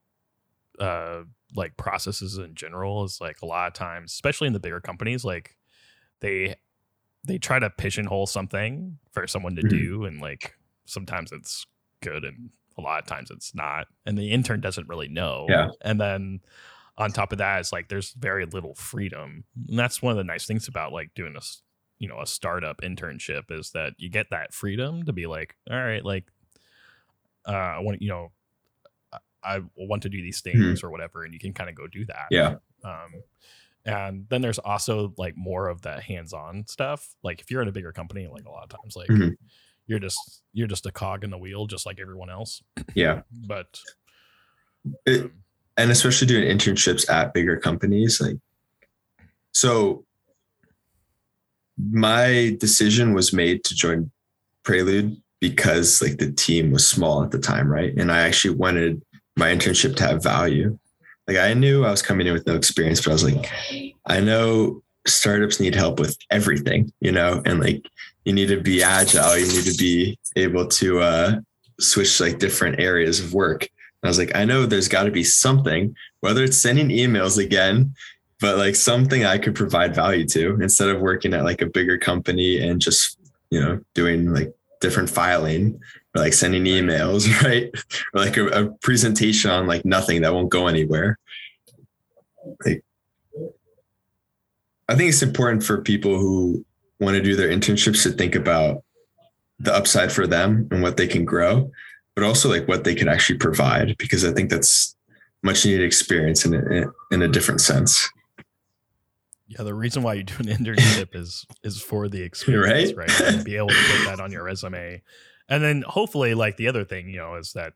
uh, like processes in general. Is like a lot of times, especially in the bigger companies, like they they try to pigeonhole something for someone to Mhm. do, and like sometimes it's good, and a lot of times it's not, and the intern doesn't really know. Yeah. and then on top of that, it's like there's very little freedom, and that's one of the nice things about like doing a you know a startup internship is that you get that freedom to be like, all right, like uh, I want you know, I- want to do these things or whatever, and you can kind of go do that. yeah. Um, and then there's also like more of that hands-on stuff. Like if you're in a bigger company, like a lot of times, like Mhm. you're just you're just a cog in the wheel, just like everyone else. Yeah. But It- um, and especially doing internships at bigger companies like so my decision was made to join prelude because like the team was small at the time right and i actually wanted my internship to have value. Like i knew i was coming in with no experience but i was like i know startups need help with everything, you know, and like you need to be agile, you need to be able to uh, switch like different areas of work. And I was like, I know there's got to be something, whether it's sending emails again, but like something I could provide value to instead of working at like a bigger company and just, you know, doing like different filing or like sending emails, [laughs] right? Or like a, a presentation on like nothing that won't go anywhere. Like I think it's important for people who want to do their internships to think about the upside for them and what they can grow, but also like what they can actually provide, because I think that's much needed experience in a, in a different sense. Yeah, the reason why you do an [laughs] internship is is for the experience, right? right? And be able to put that on your resume, and then hopefully, like the other thing, you know, is that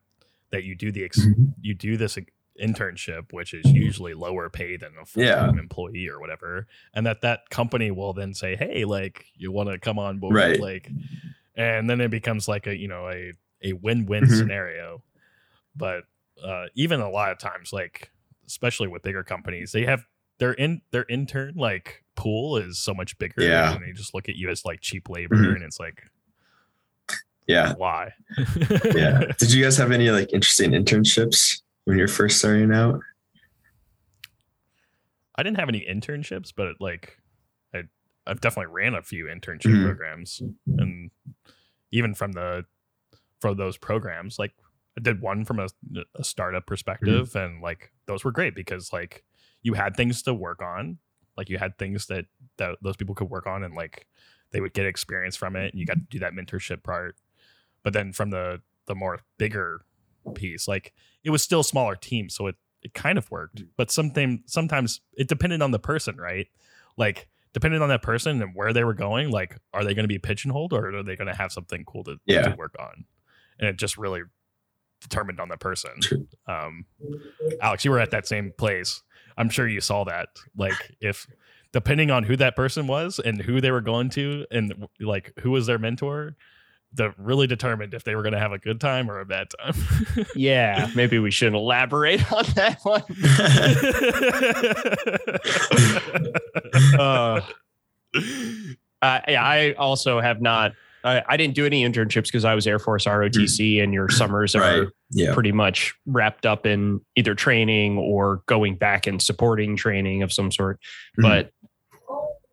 that you do the ex- mm-hmm. you do this internship, which is usually lower pay than a full time yeah. employee or whatever, and that that company will then say, "Hey, like you want to come on board?" Right. Like, and then it becomes like a you know a a win win mm-hmm. scenario. But uh, even a lot of times, like especially with bigger companies, they have their in their intern like pool is so much bigger. Yeah, and they just look at you as like cheap labor, mm-hmm. and it's like. Yeah. Why? yeah. [laughs] Did you guys have any like interesting internships when you're first starting out? I didn't have any internships, but like I I've definitely ran a few internship mm-hmm. programs and even from the from those programs, like I did one from a, a startup perspective mm-hmm. and like those were great because like you had things to work on. Like you had things that, that those people could work on and like they would get experience from it and you got to do that mentorship part. But then from the the more bigger piece. Like it was still a smaller team, so it it kind of worked. Mm. But something sometimes it depended on the person, right? Like depending on that person and where they were going, like are they going to be pigeonholed or are they going to have something cool to, yeah. to work on? And it just really determined on the person. Um, Alex, you were at that same place. I'm sure you saw that. Like if depending on who that person was and who they were going to and like who was their mentor, that really determined if they were going to have a good time or a bad time. [laughs] yeah, maybe we should elaborate on that one. [laughs] uh, uh, yeah, I also have not. I, I didn't do any internships because I was Air Force ROTC, and your summers right. are yeah. pretty much wrapped up in either training or going back and supporting training of some sort. Mm-hmm. But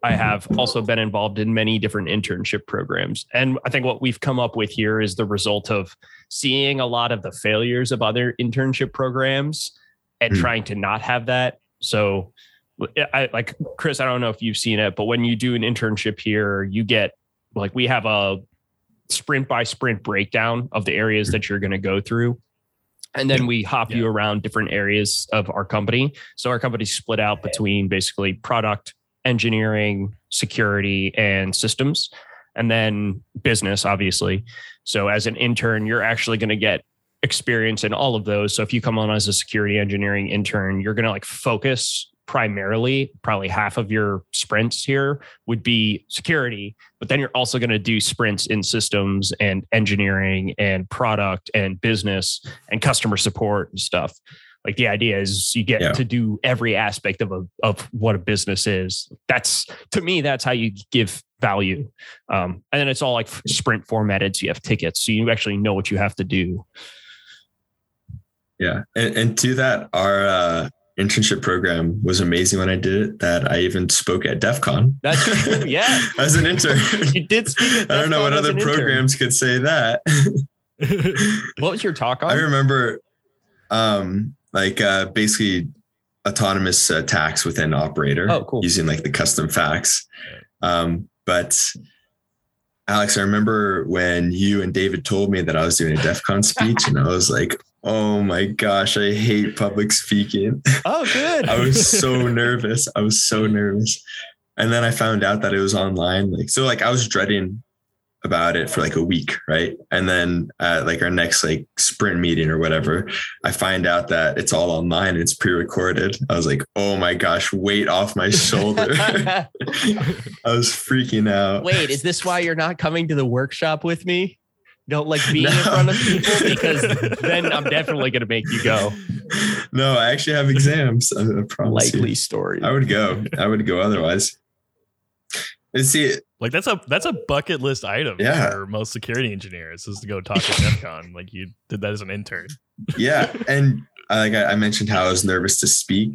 I have also been involved in many different internship programs. And I think what we've come up with here is the result of seeing a lot of the failures of other internship programs and mm. trying to not have that. So, I like Kris, I don't know if you've seen it, but when you do an internship here, you get like we have a sprint by sprint breakdown of the areas that you're going to go through. And then we hop yeah. you around different areas of our company. So our company's split out between basically product, engineering, security, and systems, and then business, obviously. So, as an intern, you're actually going to get experience in all of those. So, if you come on as a security engineering intern, you're going to like focus primarily, probably half of your sprints here would be security, but then you're also going to do sprints in systems and engineering and product and business and customer support and stuff like the idea is you get yeah. to do every aspect of a, of what a business is that's to me that's how you give value um, and then it's all like sprint formatted so you have tickets so you actually know what you have to do yeah and, and to that our uh, internship program was amazing when I did it. That I even spoke at DEF CON. That's [laughs] true. Yeah. as an intern. you did speak [laughs] I don't know what other programs intern. could say that. [laughs] what was your talk on? I remember um, like uh, basically autonomous attacks within operator oh, cool. using like the custom facts. Um, but Alex, I remember when you and David told me that I was doing a DEF CON speech, and I was like, oh my gosh, I hate public speaking. Oh, good. [laughs] I was so nervous. I was so nervous. And then I found out that it was online. Like, so like I was dreading about it for like a week, right? And then at like our next like sprint meeting or whatever, I find out that it's all online, it's pre-recorded. I was like, oh my gosh, weight off my shoulder. [laughs] I was freaking out. Wait, is this why you're not coming to the workshop with me? Don't like being no. in front of people because [laughs] then I'm definitely gonna make you go. No, I actually have exams. I, promise Likely you. story. I would go. I would go otherwise. And see, Like that's a that's a bucket list item Yeah. for most security engineers is to go talk to DEF CON. Like you did that as an intern. yeah, [laughs] and uh, like I, I mentioned, how I was nervous to speak.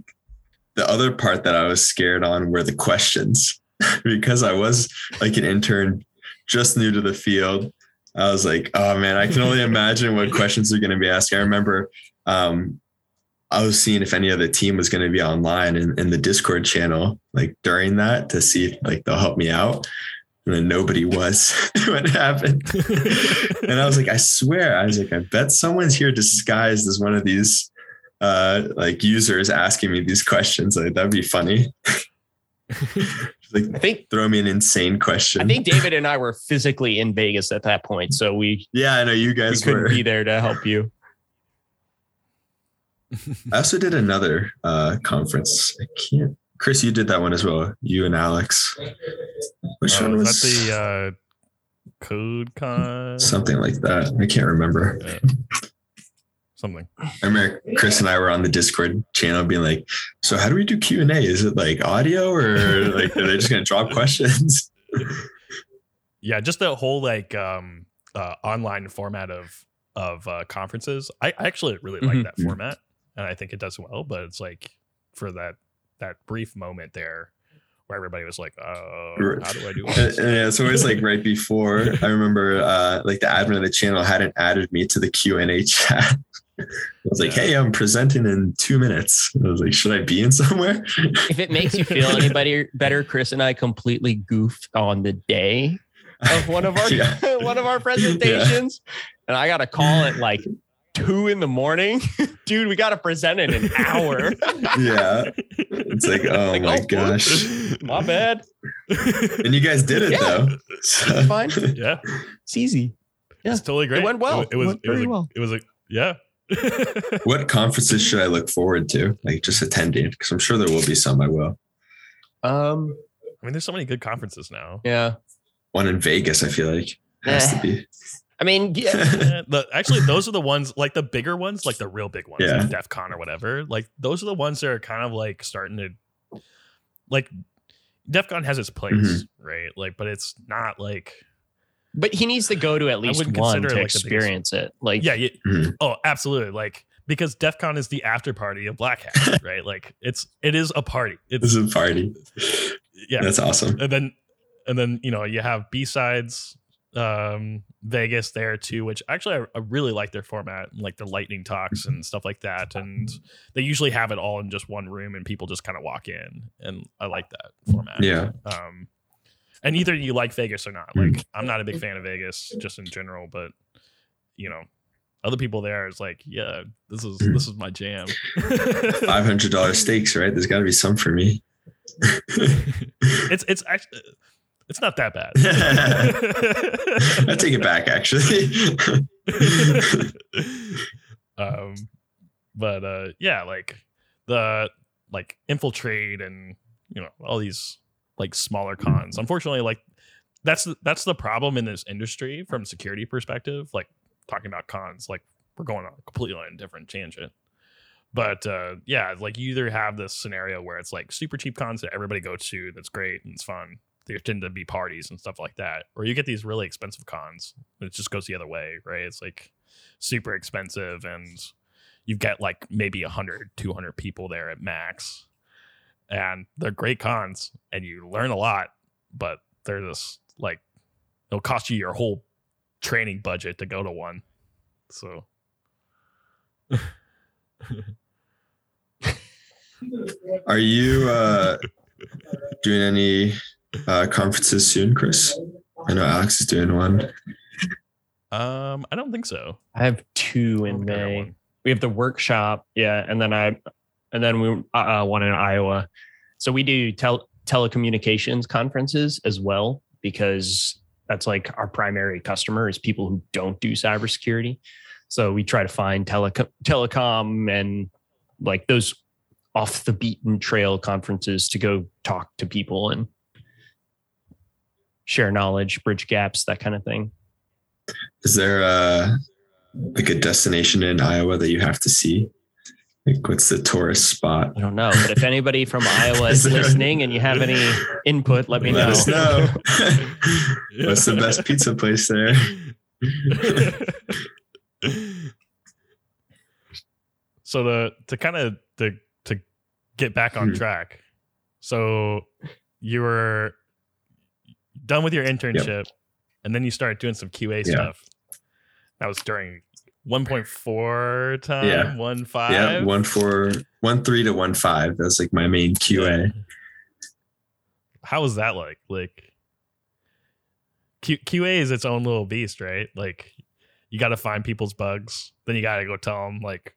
The other part that I was scared on were the questions [laughs] because I was like an intern, just new to the field. I was like, oh man, I can only imagine what questions are going to be asked. I remember um, I was seeing if any of the team was going to be online in, in the Discord channel, like during that to see if like they'll help me out. And then nobody was when [laughs] it happened. [laughs] And I was like, I swear, I was like, I bet someone's here disguised as one of these uh like users asking me these questions. Like that'd be funny. like [laughs] I think throw me an insane question. I think David and I were physically in Vegas at that point, so we yeah, I know you we guys couldn't were. be there to help you. I also did another uh conference. I can't Kris, you did that one as well. You and Alex. Which Uh, one was was that the uh, Code Con? something like that? I can't remember. Yeah. Something. I remember Kris and I were on the Discord channel being like, so how do we do Q and A? Is it like audio or like are they just gonna drop questions? [laughs] Yeah, just the whole like um uh online format of of uh conferences. I, I actually really like Mhm. that format and I think it does well, but it's like for that that brief moment there where everybody was like, "Oh, how do I do [laughs] this?" and yeah, so it was like right [laughs] before. I remember uh, like the admin of the channel hadn't added me to the Q and A chat. [laughs] I was like, Yeah. "Hey, I'm presenting in two minutes." I was like, "Should I be in somewhere?" If it makes you feel anybody better, better, Kris and I completely goofed on the day of one of our Yeah. one of our presentations, and I got a call at like two in the morning. [laughs] Dude, we got to present in an hour. [laughs] yeah, it's like, [laughs] oh Like, my oh, gosh, My bad. and you guys did it Yeah. though. So- It's fine. yeah, It's easy. Yeah. it's totally great. It went well. It, was It went it was very well. it was like, yeah. what conferences should I look forward to? Like just attending, because I'm sure there will be some I will. Um. I mean, there's so many good conferences now. Yeah. One in Vegas, I feel like has to Eh. be. I mean, [laughs] yeah. The, actually, those are the ones like the bigger ones, like the real big ones, Yeah. like DEF CON or whatever. Like those are the ones that are kind of like starting to like DEF CON has its place, Mm-hmm. right? Like, but it's not like But he needs to go to at least one to it, like, experience it. Like, yeah, you, Mhm. oh, absolutely. Like because DEF CON is the after party of Black Hat, [laughs] right? Like it's it is a party. It's This is a party. yeah, That's awesome. and then and then you know you have BSides um Vegas there too which actually I, I really like their format like the lightning talks and stuff like that and they usually have it all in just one room and people just kind of walk in and I like that format Yeah. um and either you like Vegas or not like I'm not a big fan of Vegas just in general but you know other people there is like yeah this is this is my jam [laughs] [laughs] Five hundred dollar stakes, right? There's got to be some for me. [laughs] it's it's actually it's not that bad. [laughs] I take it back, actually. [laughs] um but uh yeah like the like infiltrate and you know all these like smaller cons. Unfortunately like that's the, that's the problem in this industry from security perspective like talking about cons like we're going on completely on a different tangent. But uh yeah like you either have this scenario where it's like super cheap cons that everybody goes to that's great and it's fun there tend to be parties and stuff like that or you get these really expensive cons it just goes the other way right? It's like super expensive and you've got like maybe 100 200 people there at max. And they're great cons and you learn a lot but they're just like it'll cost you your whole training budget to go to one. So. Are you uh, doing any uh, conferences soon, Kris? I know Alex is doing one. um i don't think so I have two in don't think I got May. We have the workshop, yeah, and then I, and then we uh, one in Iowa. So we do tel- telecommunications conferences as well because that's like our primary customer is people who don't do cybersecurity. So we try to find teleco- telecom and like those off the beaten trail conferences to go talk to people and share knowledge, bridge gaps, that kind of thing. Is there a like a destination in Iowa that you have to see? Like, what's the tourist spot? I don't know, but if anybody from [laughs] Iowa is Is there- listening and you have any input, let me Let know. us know. [laughs] [laughs] what's the best pizza place there? so to to kind of to to get back on Hmm. track so you were done with your internship and then you start doing some qa Yeah. stuff that was during 1.4 time Yeah. 1.5 Yeah, one four, one three to one five. That's like my main QA. how was that like like Q, qa is its own little beast right like you got to find people's bugs then you got to go tell them like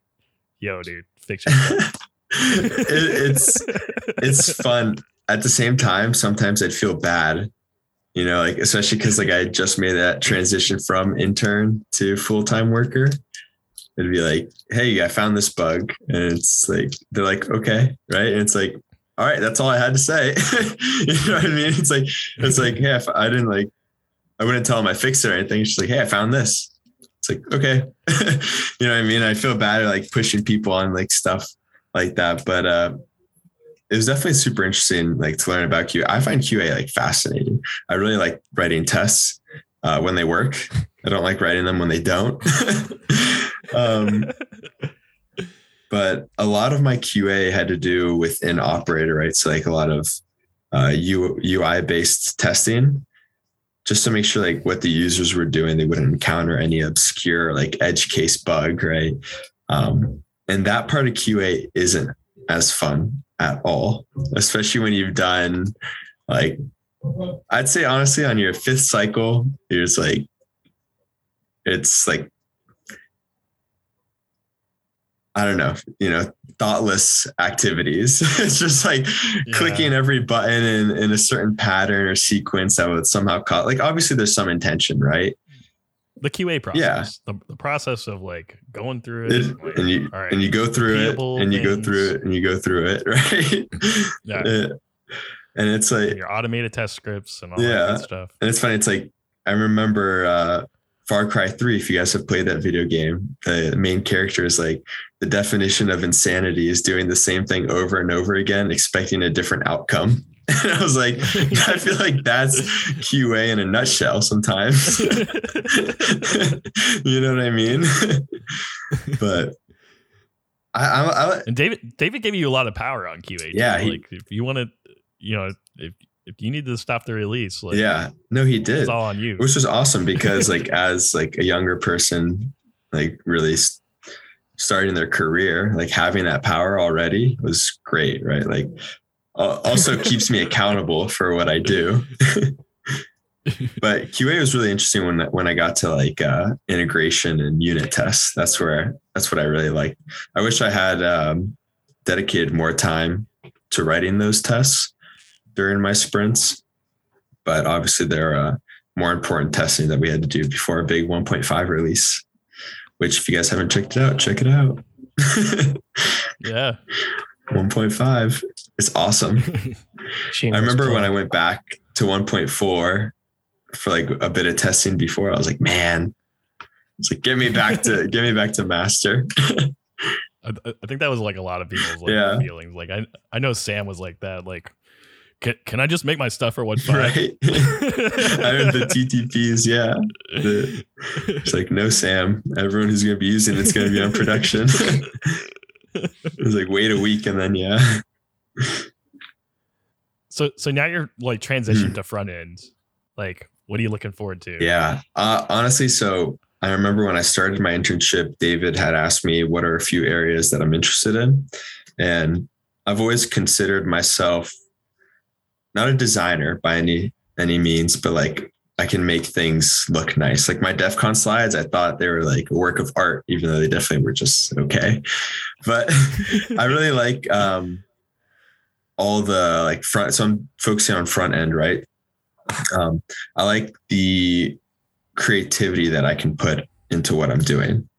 yo dude fix your [laughs] it, it's it's [laughs] fun. At the same time, sometimes I'd feel bad, you know, like especially because like I just made that transition from intern to full time worker. It'd be like, hey, I found this bug, and it's like they're like, okay, right, and it's like, all right, that's all I had to say. [laughs] you know what I mean? It's like it's like, hey, I didn't like, I wouldn't tell them I fixed it or anything. Just like, hey, I found this. It's like, okay, [laughs] you know what I mean? I feel bad at like pushing people on like stuff like that. But uh, it was definitely super interesting, like to learn about QA. I find QA like fascinating. I really like writing tests uh, when they work. I don't like writing them when they don't. [laughs] um, but a lot of my QA had to do with an operator, right? So like a lot of uh, UI based testing, just to make sure like what the users were doing, they wouldn't encounter any obscure like edge case bug, right? Um, and that part of QA isn't as fun at all, especially when you've done like, I'd say honestly, on your fifth cycle, you're just like, it's like, I don't know, you know, thoughtless activities. [laughs] it's just like Yeah. clicking every button in, in a certain pattern or sequence that would somehow cause, like, obviously there's some intention, right? The QA process. Yeah. The, the process of like going through it. It- like, and you all right, and you go through it and you go through it and you go through it [laughs] right Yeah. And it's like your automated test scripts and all Yeah. that stuff. and it's funny it's like i remember uh far cry 3 if you guys have played that video game the main character is like the definition of insanity is doing the same thing over and over again expecting a different outcome [laughs] and i was like [laughs] i feel like that's qa in a nutshell sometimes. [laughs] You know what i mean? But I, I, I and David David gave you a lot of power on QA. Yeah, he- like if you want to, you know, if if you need to stop the release, like yeah. No he did. it's all on you. which was awesome because like as like a younger person like really starting their career like having that power already was great right? Like al- also keeps me accountable for what i do. [laughs] But qa was really interesting when when i got to like uh integration and unit tests. That's where that's what i really like. I wish i had um dedicated more time to writing those tests during my sprints but obviously there are uh, more important testing that we had to do before a big 1.5 release which if you guys haven't checked it out check it out. [laughs] Yeah. 1.5 it's awesome [laughs] I remember when I went back to 1.4 for like a bit of testing before, I was like, man, it's like, get me back to, [laughs] get me back to master. I, I think that was like a lot of people's like Yeah. feelings. Like I I know Sam was like that. Like, can, can I just make my stuff for one five? right. [laughs] I heard the TTPs. Yeah. The- it's like, no, Sam, everyone who's going to be using it's going to be on production. it was like, wait a week. And then, yeah. So so now you're like transitioned to front end. Like, what are you looking forward to? Hmm. Yeah. Uh, honestly, so I remember when I started my internship, David had asked me what are a few areas that I'm interested in. And I've always considered myself not a designer by any any means, but like I can make things look nice. Like my DEF CON slides, I thought they were like a work of art, even though they definitely were just okay. But [laughs] I really like um all the like front so I'm focusing on front end, right? Um, I like the creativity that I can put into what I'm doing.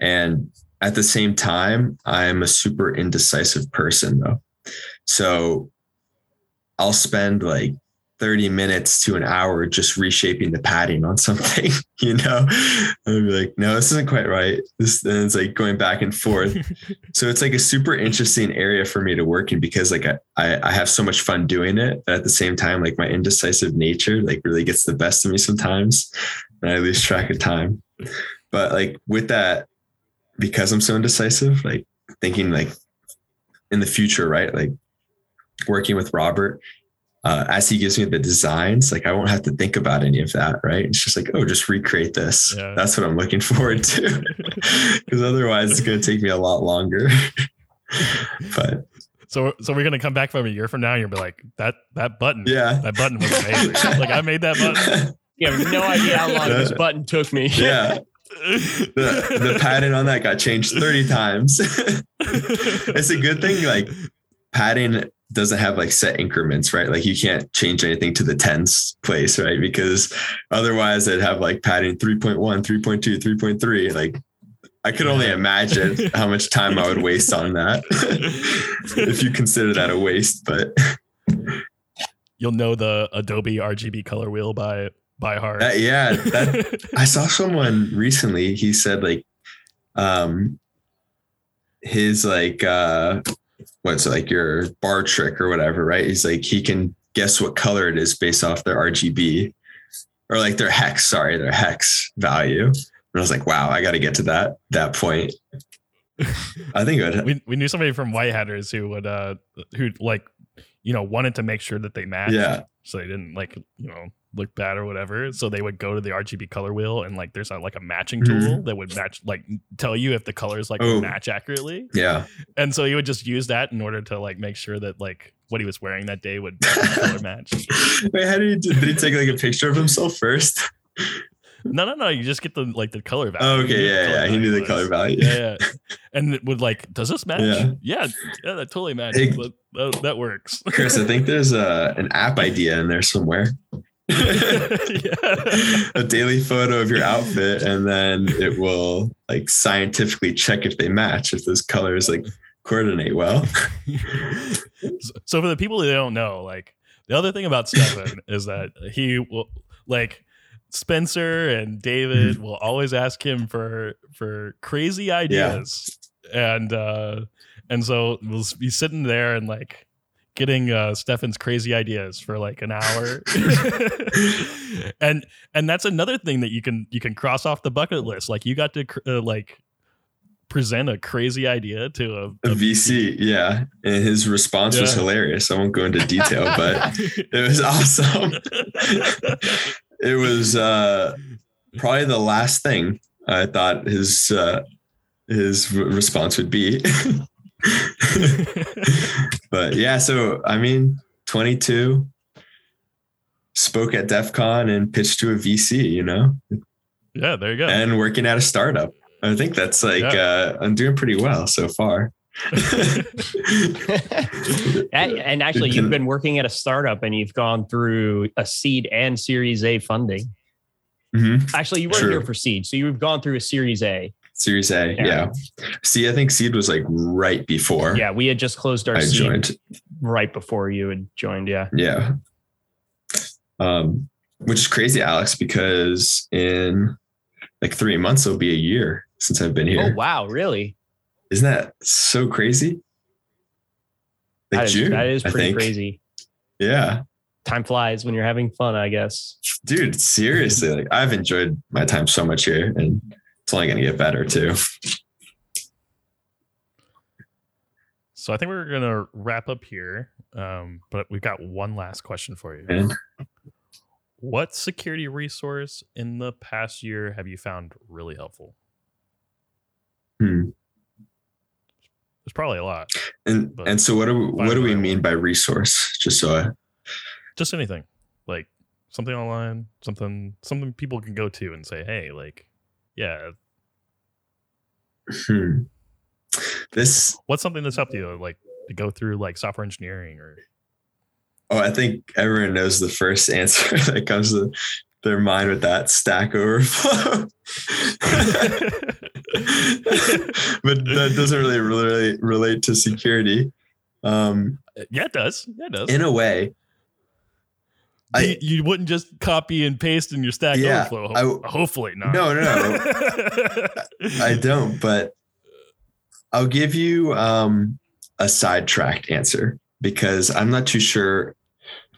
And at the same time, I'm a super indecisive person though. So I'll spend like 30 minutes to an hour just reshaping the padding on something, [laughs] you know? I'd be like, no, this isn't quite right. This then it's like going back and forth. [laughs] so it's like a super interesting area for me to work in because like I, I, I have so much fun doing it. But at the same time, like my indecisive nature like really gets the best of me sometimes. And I lose track of time. But like with that, because I'm so indecisive, like thinking like in the future, right? Like working with Robert, uh, as he gives me the designs, like I won't have to think about any of that, right? It's just like, oh, just recreate this. Yeah. That's what I'm looking forward to. [laughs] Because otherwise, it's going to take me a lot longer. [laughs] but So so we're gonna come back from a year from now and you'll be like, that that button, yeah, that button was amazing. like I made that button. [laughs] You have no idea how long this button took me. yeah. The, the padding on that got changed 30 times. it's a good thing, like padding doesn't have like set increments, right? Like you can't change anything to the tens place, right? Because otherwise it'd have like padding 3.1, 3.2, 3.3. Like I could only imagine [laughs] how much time I would waste on that [laughs] if you consider that a waste, but [laughs] You'll know the Adobe RGB color wheel by by heart. that, yeah, that I saw someone recently, he said like um his like uh what's like your bar trick or whatever, right? He's like he can guess what color it is based off their RGB or like their hex, sorry, their hex value. And I was like, wow, I got to get to that that point. I think would. we we knew somebody from White Hatters who would uh who like you know wanted to make sure that they matched. Yeah. So they didn't like you know look bad or whatever. So they would go to the RGB color wheel and like there's a, like a matching Mhm. tool that would match like tell you if the colors like Oh. match accurately. Yeah. And so he would just use that in order to like make sure that like what he was wearing that day would color match. [laughs] Wait, how did he? Did he take like a picture of himself first? No, no, no. You just get the like the color value. Oh, okay, yeah, yeah. He knew the color value. Yeah, yeah. and it would like, does this match? Yeah. Yeah, yeah, that totally matches. Hey. That, that, that works. Kris, I think there's a an app idea in there somewhere. [laughs] [laughs] yeah. a daily photo of your outfit, and then it will like scientifically check if they match, if those colors like coordinate well. [laughs] so for the people that don't know, like the other thing about Stephan is that he will like Spencer and David will always ask him for for crazy ideas. And uh and so we'll be sitting there and like getting uh Stephan's crazy ideas for like an hour. [laughs] and and that's another thing that you can you can cross off the bucket list. Like you got to cr- uh, like present a crazy idea to a, A VC, yeah, and his response was hilarious. I won't go into detail, but [laughs] it was awesome. [laughs] it was uh, probably the last thing I thought his uh, his response would be. [laughs] but yeah, so I mean, 22 spoke at DEF CON and pitched to a VC, you know, yeah, there you go. and working at a startup. I think that's like Yeah. uh, I'm doing pretty well so far. [laughs] and, and actually, you've been working at a startup and you've gone through a seed and Series A funding. Mhm. Actually, you weren't True. here for seed, so you've gone through a Series A. Series A, Yeah. yeah. See, I think Seed was like right before Yeah, we had just closed our I seed joined. right before you had joined. Yeah, Yeah. Um, which is crazy, Alex, because in like three months it'll be a year since I've been here. Oh wow, really? Isn't that so crazy? Like That is, June, that is pretty crazy. Yeah. Time flies when you're having fun, I guess. Dude, seriously, like I've enjoyed my time so much here and it's only gonna get better too. So I think we're gonna wrap up here. Um, but we've got one last question for you. What security resource in the past year have you found really helpful? hmm. There's probably a lot. and and so what do we, what do we mean by resource? Just so I Just anything. Like something online, something something people can go to and say, hey, like, yeah, hmm. this what's something that's helped you like to go through like software engineering or Oh, I think everyone knows the first answer [laughs] that comes to their mind with that stack overflow. [laughs] but that doesn't really really relate to security. Um, yeah, it does. Yeah, it does. in a way, I- you, wouldn't just copy and paste in your Stack Yeah, Overflow. I- hopefully not. No, no, [laughs] I don't, but I'll give you um, a sidetracked answer because I'm not too sure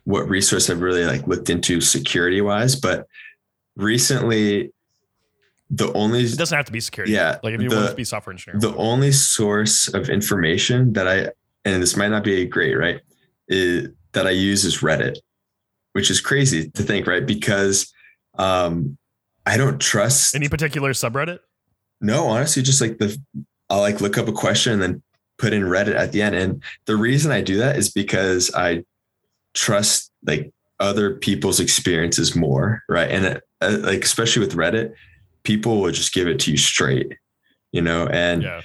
what resource I've really like looked into security wise, but recently the only It doesn't have to be security. Yeah, Like if you the- want to be software engineer. the only source of information that I and this might not be great, right? Is, that I use is Reddit, which is crazy to think, right? Because um, I don't trust Any particular subreddit? no, honestly, just like the I'll like look up a question and then put in Reddit at the end. And the reason I do that is because I trust like other people's experiences more, right? And uh, like especially with Reddit, people will just give it to you straight, you know. And Yeah.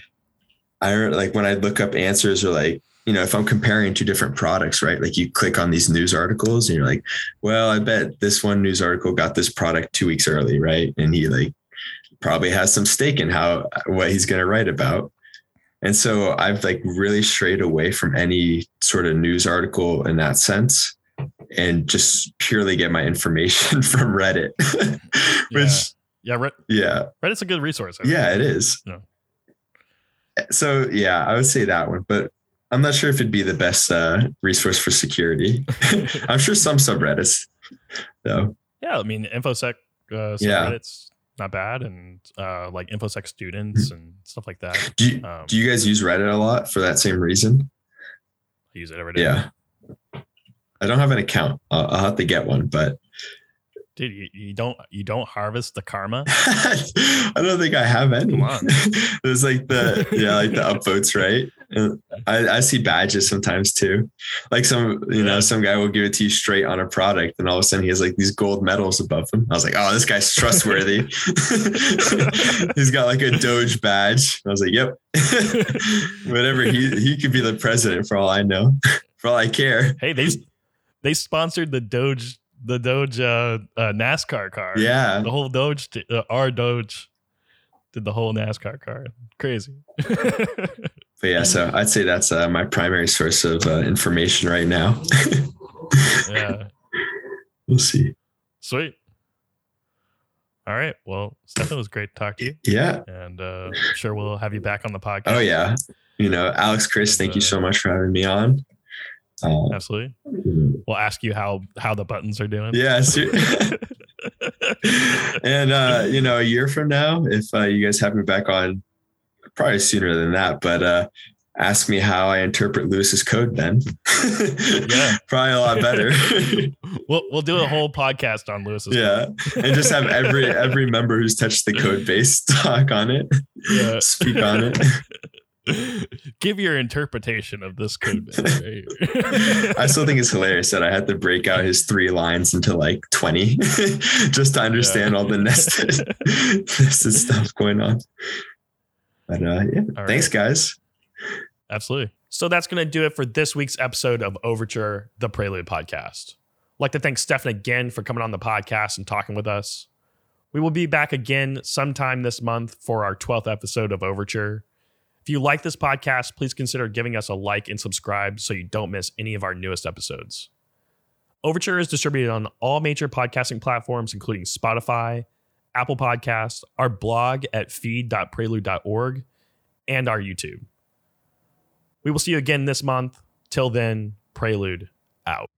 I like when I look up answers or like you know if I'm comparing two different products, right? Like you click on these news articles and you're like, well, I bet this one news article got this product two weeks early, right? And he like probably has some stake in how what he's going to write about. And so I've like really strayed away from any sort of news article in that sense and just purely get my [laughs] information from Reddit. [laughs] Which Yeah. Red- yeah, Reddit's a good resource. I think. yeah, it is. Yeah. So yeah, I would say that one, but I'm not sure if it'd be the best uh, resource for security. [laughs] I'm sure some subreddits, though. Yeah, I mean, infosec uh, Yeah. subreddits not bad, and uh, like infosec students and stuff like that. Do you, Um, do you guys use Reddit a lot for that same reason? I use it every day. Yeah. I don't have an account. I'll, I'll have to get one, but dude, you, you don't you don't harvest the karma. [laughs] I don't think I have any. Come on. [laughs] There's like the yeah, like the upvotes, right? I, I see badges sometimes too. Like some, you know, some guy will give it to you straight on a product, and all of a sudden he has like these gold medals above him. I was like, oh, this guy's trustworthy. [laughs] He's got like a Doge badge. I was like, yep. [laughs] Whatever. He he could be the president for all I know. [laughs] For all I care. hey, they they sponsored the Doge the Doge uh, uh, NASCAR car. Yeah. the whole Doge t- uh, our Doge did the whole NASCAR car. Crazy. But yeah, so I'd say that's uh, my primary source of uh, information right now. [laughs] yeah. we'll see. Sweet. All right. Well, Stephan, it was great to talk to you. Yeah. And uh, I'm sure we'll have you back on the podcast. Oh yeah. You know, Alex, Kris, thank you so much for having me on. Uh, Absolutely. We'll ask you how how the buttons are doing. yeah. [laughs] [laughs] and uh, you know, a year from now, if uh, you guys have me back on, probably sooner than that, but uh, ask me how I interpret Lewis's code. Then, Yeah. [laughs] probably a lot better. [laughs] we'll we'll do a whole podcast on Lewis's. yeah, [laughs] and just have every every member who's touched the code base talk on it, Yeah. speak on it. Give your interpretation of this code base. right? I still think it's hilarious that I had to break out his three lines into like 20 just to understand Yeah. all the nested, nested stuff going on. But uh, yeah, All thanks, right. guys. Absolutely. So that's going to do it for this week's episode of Overture, the Prelude podcast. I'd like to thank Stephan again for coming on the podcast and talking with us. We will be back again sometime this month for our 12th episode of Overture. If you like this podcast, please consider giving us a like and subscribe so you don't miss any of our newest episodes. Overture is distributed on all major podcasting platforms, including Spotify, Apple Podcasts, our blog at feed.prelude.org, and our YouTube. We will see you again this month. Till then, Prelude out.